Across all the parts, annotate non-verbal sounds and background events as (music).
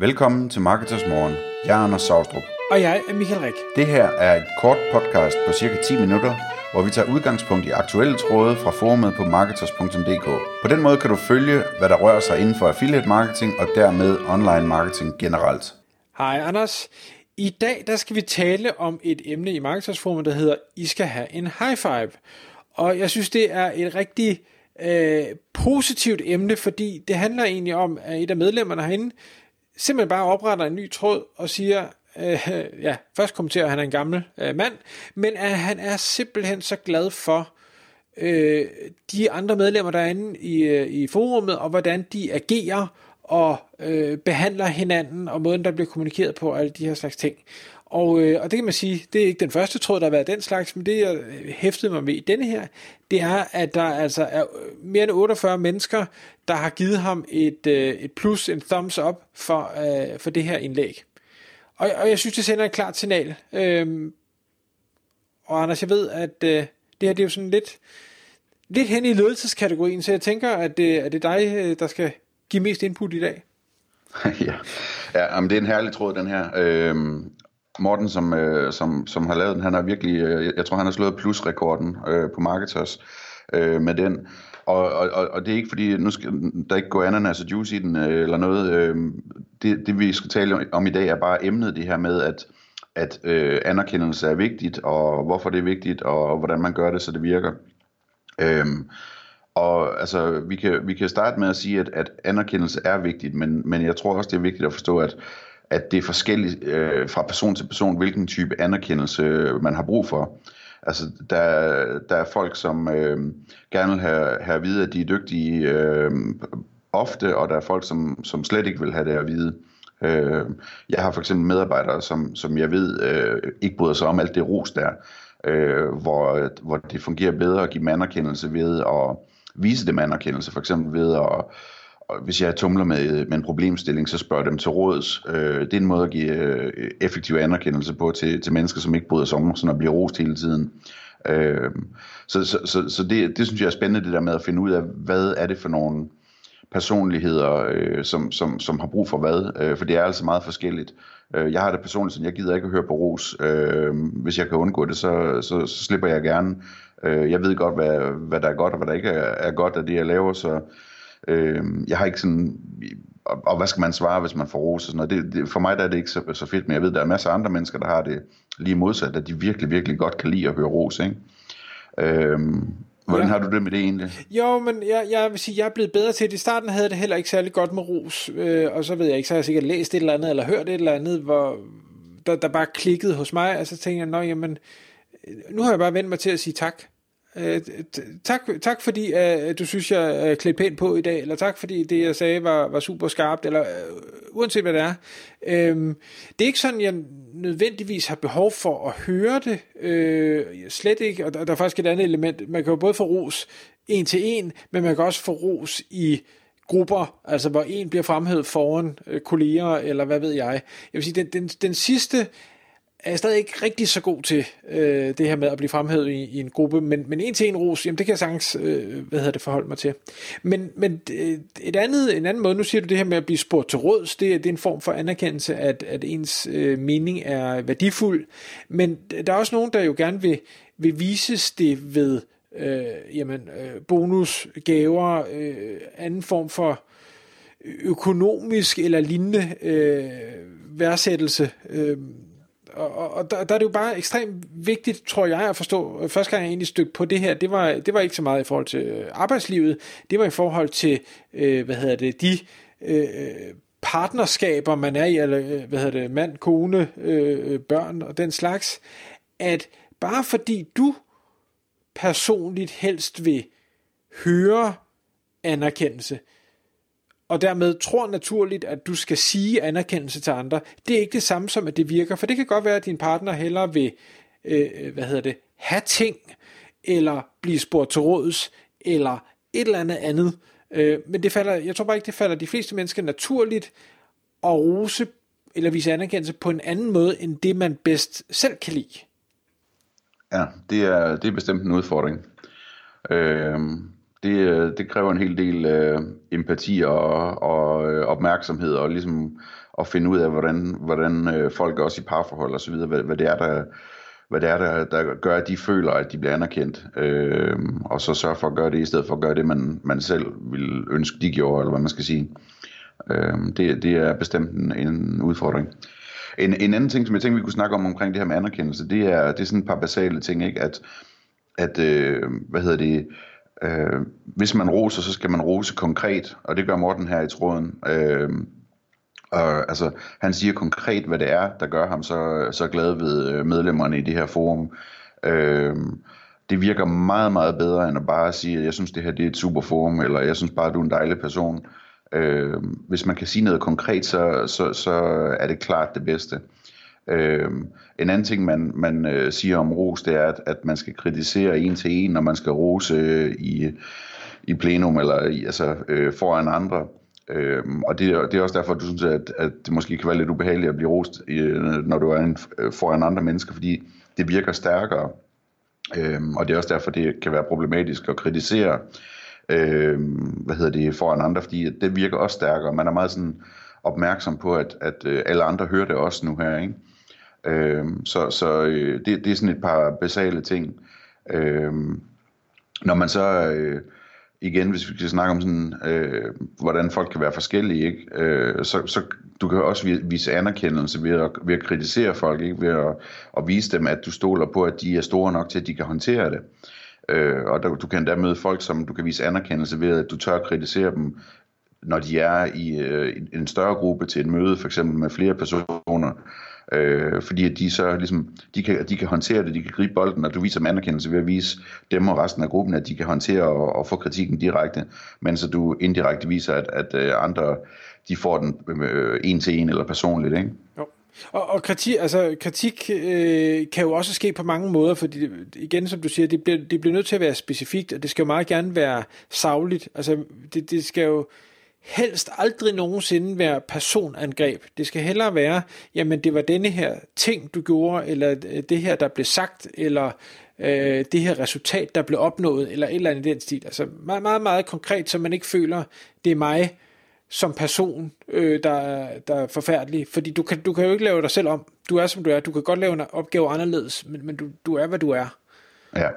Velkommen til Marketers Morgen. Jeg er Anders Saustrup. Og jeg er Michael Rik. Det her er et kort podcast på cirka 10 minutter, hvor vi tager udgangspunkt i aktuelle tråde fra forumet på marketers.dk. På den måde kan du følge, hvad der rører sig inden for affiliate marketing og dermed online marketing generelt. Hej Anders. I dag der skal vi tale om et emne i Marketersforumet, der hedder I skal have en high five. Og jeg synes, det er et rigtig øh, positivt emne, fordi det handler egentlig om, at et af medlemmerne herinde simpelthen bare opretter en ny tråd og siger, øh, (laughs) ja, først kommenterer at han er en gammel øh, mand, men at han er simpelthen så glad for øh, de andre medlemmer, der er inde i, øh, i forummet, og hvordan de agerer og øh, behandler hinanden, og måden, der bliver kommunikeret på, og alle de her slags ting. Og, øh, og det kan man sige, det er ikke den første tråd, der har været den slags, men det jeg øh, hæftede mig med i denne her, det er, at der altså er øh, mere end 48 mennesker, der har givet ham et, øh, et plus, en thumbs up for, øh, for det her indlæg. Og, og jeg synes, det sender et klart signal. Øhm, og Anders, jeg ved, at øh, det her det er jo sådan lidt, lidt hen i ledelseskategorien, så jeg tænker, at det, at det er dig, der skal give mest input i dag. (laughs) ja, ja men det er en herlig tråd, den her. Øhm, Morten, som, øh, som, som har lavet den, han har virkelig, øh, jeg tror, han har slået plusrekorden øh, på Marketers øh, med den. Og, og, og det er ikke fordi, nu skal der ikke gå ananas og juice i den øh, eller noget. Øh, det, det vi skal tale om i dag er bare emnet det her med, at, at øh, anerkendelse er vigtigt, og hvorfor det er vigtigt, og hvordan man gør det, så det virker. Øh, og altså, vi kan, vi kan starte med at sige, at, at anerkendelse er vigtigt, men, men jeg tror også, det er vigtigt at forstå, at, at det er forskelligt øh, fra person til person, hvilken type anerkendelse øh, man har brug for. Altså, der, der er folk, som øh, gerne vil have, have at vide, at de er dygtige øh, ofte, og der er folk, som, som slet ikke vil have det at vide. Øh, jeg har for eksempel medarbejdere, som, som jeg ved øh, ikke bryder sig om alt det ros der, øh, hvor, hvor det fungerer bedre at give dem anerkendelse ved at vise dem anerkendelse, for eksempel ved at hvis jeg tumler med, med en problemstilling, så spørger dem til råds. Øh, det er en måde at give øh, effektiv anerkendelse på til, til mennesker, som ikke bryder sig om sådan at blive rost hele tiden. Øh, så så, så, så det, det synes jeg er spændende, det der med at finde ud af, hvad er det for nogle personligheder, øh, som, som, som har brug for hvad, øh, for det er altså meget forskelligt. Øh, jeg har det personligt sådan, jeg gider ikke at høre på ros. Øh, hvis jeg kan undgå det, så, så, så slipper jeg gerne. Øh, jeg ved godt, hvad, hvad der er godt, og hvad der ikke er, er godt af det, jeg laver, så Øh, jeg har ikke sådan, og, og hvad skal man svare, hvis man får ros og sådan noget. Det, det, for mig der er det ikke så, så fedt, men jeg ved, der er masser af andre mennesker, der har det lige modsat, at de virkelig, virkelig godt kan lide at høre ros, ikke? Øh, Hvordan har du det med det egentlig? Jo, men jeg, jeg vil sige, jeg er blevet bedre til det. I starten havde det heller ikke særlig godt med ros, øh, og så ved jeg ikke, så har jeg sikkert læst et eller andet, eller hørt et eller andet, hvor der, der bare klikkede hos mig, og så tænkte jeg, nå jamen, nu har jeg bare vendt mig til at sige tak. Øh, tak, tak fordi uh, du synes, jeg er klædte pænt på i dag, eller tak fordi det, jeg sagde, var, var super skarpt, eller uh, uanset hvad det er. Uh, det er ikke sådan, jeg nødvendigvis har behov for at høre det. Uh, slet ikke, og der, der er faktisk et andet element. Man kan jo både få ros en til en, men man kan også få ros i grupper, altså hvor en bliver fremhævet foran øh, kolleger, eller hvad ved jeg. Jeg vil sige, den, den, den sidste er jeg stadig ikke rigtig så god til øh, det her med at blive fremhævet i, i en gruppe, men, men en til en ros, jamen det kan jeg sagtens øh, hvad hedder det, forholde mig til. Men, men øh, et andet, en anden måde, nu siger du det her med at blive spurgt til råds, det, det er en form for anerkendelse, at, at ens øh, mening er værdifuld, men der er også nogen, der jo gerne vil, vil vises det ved øh, jamen, øh, bonus, gaver, øh, anden form for økonomisk eller lignende øh, værdsættelse, øh, og, og der, der er det jo bare ekstremt vigtigt, tror jeg, at forstå, øh, første gang jeg egentlig stødte på det her, det var, det var ikke så meget i forhold til øh, arbejdslivet, det var i forhold til, øh, hvad hedder det, de øh, øh partnerskaber, man er i, eller hvad hedder det, mand, kone, øh, børn og den slags, at bare fordi du personligt helst vil høre anerkendelse, og dermed tror naturligt, at du skal sige anerkendelse til andre, det er ikke det samme som, at det virker. For det kan godt være, at din partner hellere vil, øh, hvad hedder det, have ting, eller blive spurgt til råds, eller et eller andet andet. Øh, men det falder, jeg tror bare ikke, det falder de fleste mennesker naturligt at rose eller vise anerkendelse på en anden måde, end det man bedst selv kan lide. Ja, det er, det er bestemt en udfordring. Øh, det, øh, det kræver en hel del øh, empati og, og øh, opmærksomhed, og ligesom at finde ud af, hvordan, hvordan øh, folk også i parforhold og så videre, hvad, hvad det er, der, hvad det er, der, der gør, at de føler, at de bliver anerkendt, øh, og så sørge for at gøre det, i stedet for at gøre det, man, man selv vil ønske, de gjorde, eller hvad man skal sige. Øh, det, det er bestemt en, en udfordring. En, en anden ting, som jeg tænkte, vi kunne snakke om omkring det her med anerkendelse, det er, det er sådan et par basale ting, ikke? At, at øh, hvad hedder det, øh, hvis man roser, så skal man rose konkret, og det gør Morten her i tråden. Øh, og altså, han siger konkret, hvad det er, der gør ham så, så glad ved øh, medlemmerne i det her forum. Øh, det virker meget, meget bedre, end at bare sige, at jeg synes, det her det er et super forum, eller jeg synes bare, at du er en dejlig person. Øh, hvis man kan sige noget konkret, så, så, så er det klart det bedste. Øh, en anden ting, man, man øh, siger om ros, det er, at, at man skal kritisere en til en, når man skal rose øh, i, i plenum, eller i, altså, øh, foran andre. Øhm, og det, det er også derfor, at du synes, at, at det måske kan være lidt ubehageligt at blive rost, øh, når du er en, øh, foran andre mennesker, fordi det virker stærkere. Øhm, og det er også derfor, det kan være problematisk at kritisere, øhm, hvad hedder det, foran andre, fordi det virker også stærkere. Man er meget sådan opmærksom på, at, at øh, alle andre hører det også nu her, ikke? Øhm, så så øh, det, det er sådan et par basale ting. Øhm, når man så... Øh, igen, hvis vi skal snakke om sådan, øh, hvordan folk kan være forskellige, ikke? Øh, så, så du kan også vise anerkendelse ved at, ved at kritisere folk, ikke? ved at, at vise dem, at du stoler på, at de er store nok til, at de kan håndtere det. Øh, og der, du kan da møde folk, som du kan vise anerkendelse ved, at du tør at kritisere dem, når de er i øh, en større gruppe til et møde, for eksempel med flere personer, øh, fordi at de så ligesom, de kan, de kan håndtere det, de kan gribe bolden, og du viser dem anerkendelse ved at vise dem og resten af gruppen, at de kan håndtere og, og få kritikken direkte, mens du indirekte viser, at, at øh, andre, de får den øh, en til en eller personligt, ikke? Jo. Og, og kritik, altså, kritik øh, kan jo også ske på mange måder, fordi igen, som du siger, det bliver, det bliver nødt til at være specifikt, og det skal jo meget gerne være savligt. Altså, det, det skal jo helst aldrig nogensinde være personangreb. Det skal hellere være, jamen det var denne her ting, du gjorde, eller øh, det her, der blev sagt, eller øh, det her resultat, der blev opnået, eller et eller andet i den stil. Altså meget, meget, meget konkret, så man ikke føler, det er mig som person, øh, der, der er forfærdelig. Fordi du kan, du kan jo ikke lave dig selv om. Du er, som du er. Du kan godt lave en opgave anderledes, men, men du, du er, hvad du er. Ja.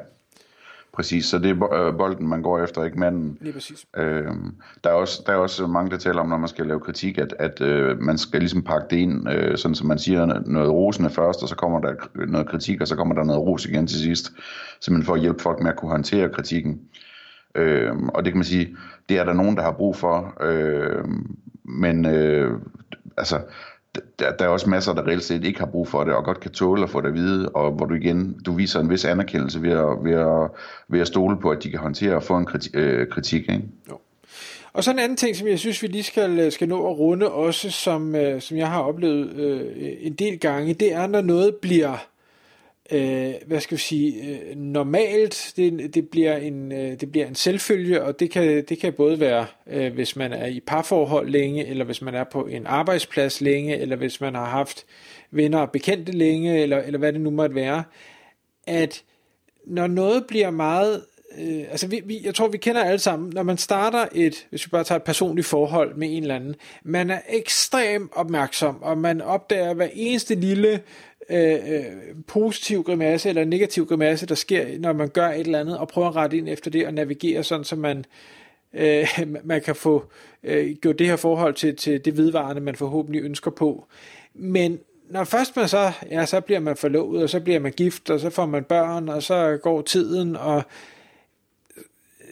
Præcis, så det er øh, bolden, man går efter, ikke manden. Lige præcis. Øhm, der, er også, der er også mange, der taler om, når man skal lave kritik, at, at øh, man skal ligesom pakke det ind, øh, sådan som man siger noget rosende først, og så kommer der noget kritik, og så kommer der noget ros igen til sidst, simpelthen for at hjælpe folk med at kunne håndtere kritikken. Øhm, og det kan man sige, det er der nogen, der har brug for, øh, men øh, altså der, der er også masser, der reelt set ikke har brug for det, og godt kan tåle at få det at vide, og hvor du igen, du viser en vis anerkendelse ved at, ved at, ved at stole på, at de kan håndtere og få en kritik. Øh, kritik ikke? Jo. Og så en anden ting, som jeg synes, vi lige skal, øh, skal nå at runde, også som, øh, som jeg har oplevet øh, en del gange, det er, når noget bliver øh, hvad skal vi sige, øh, normalt, det, det, bliver en, øh, det bliver en selvfølge, og det kan, det kan både være, øh, hvis man er i parforhold længe, eller hvis man er på en arbejdsplads længe, eller hvis man har haft venner og bekendte længe, eller, eller hvad det nu måtte være, at når noget bliver meget øh, altså vi, vi, jeg tror vi kender alle sammen, når man starter et, hvis vi bare tager et personligt forhold med en eller anden, man er ekstremt opmærksom, og man opdager hver eneste lille Øh, øh, positiv grimasse eller negativ grimasse, der sker, når man gør et eller andet, og prøver at rette ind efter det og navigere sådan, så man, øh, (laughs) man kan få øh, gjort det her forhold til, til det vedvarende, man forhåbentlig ønsker på. Men når først man så, ja, så bliver man forlovet, og så bliver man gift, og så får man børn, og så går tiden, og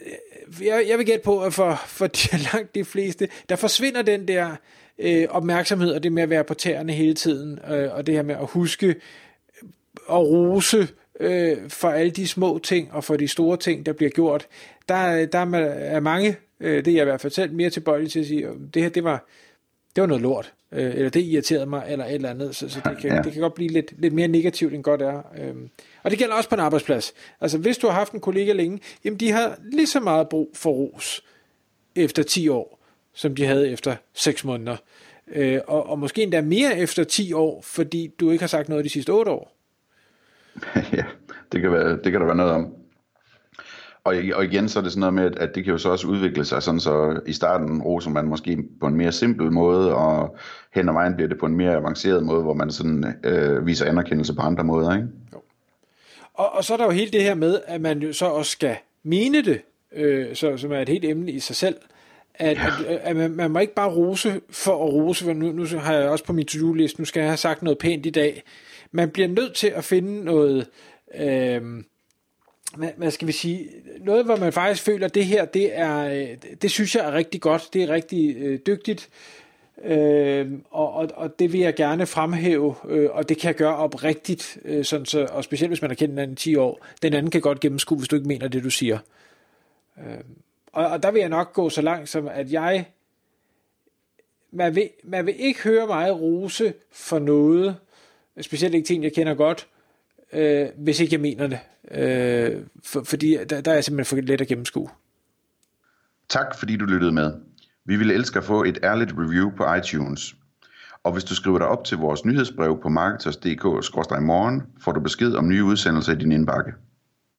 øh, jeg, jeg vil gætte på, at for, for de, (laughs) langt de fleste, der forsvinder den der øh, opmærksomhed, og det med at være på tæerne hele tiden, øh, og det her med at huske og rose øh, for alle de små ting, og for de store ting, der bliver gjort. Der, der er mange, øh, det er jeg i hvert fald selv mere tilbøjelig til at sige, det her, det var, det var noget lort, øh, eller det irriterede mig, eller et eller andet, så, så det, kan, ja. det kan godt blive lidt, lidt mere negativt, end godt er. Øh. Og det gælder også på en arbejdsplads. Altså, hvis du har haft en kollega længe, jamen de har lige så meget brug for ros efter 10 år, som de havde efter 6 måneder. Øh, og, og måske endda mere efter 10 år, fordi du ikke har sagt noget de sidste 8 år. (laughs) ja, det kan, være, det kan der være noget om. Og, og igen så er det sådan noget med, at, at det kan jo så også udvikle sig, sådan så i starten roser man måske på en mere simpel måde, og hen ad vejen bliver det på en mere avanceret måde, hvor man sådan øh, viser anerkendelse på andre måder, ikke? Jo. Og, og så er der jo hele det her med, at man jo så også skal mene det, øh, så, som er et helt emne i sig selv, at, ja. at, at man, man må ikke bare rose for at rose, for nu, nu har jeg også på min to-do-list, nu skal jeg have sagt noget pænt i dag. Man bliver nødt til at finde noget, øh, hvad skal vi sige, noget, hvor man faktisk føler, at det her, det er, det synes jeg er rigtig godt, det er rigtig øh, dygtigt, øh, og, og, og det vil jeg gerne fremhæve, øh, og det kan jeg gøre oprigtigt, øh, sådan så, og specielt hvis man har kendt den anden 10 år, den anden kan godt gennemskue, hvis du ikke mener det, du siger. Øh, og, og der vil jeg nok gå så langt som, at jeg, man vil, man vil ikke høre mig rose for noget, specielt ikke ting, jeg kender godt, øh, hvis ikke jeg mener det. Øh, for, fordi der, der er simpelthen for let at gennemskue. Tak fordi du lyttede med. Vi ville elske at få et ærligt review på iTunes. Og hvis du skriver dig op til vores nyhedsbrev på marketers.dk-morgen, får du besked om nye udsendelser i din indbakke.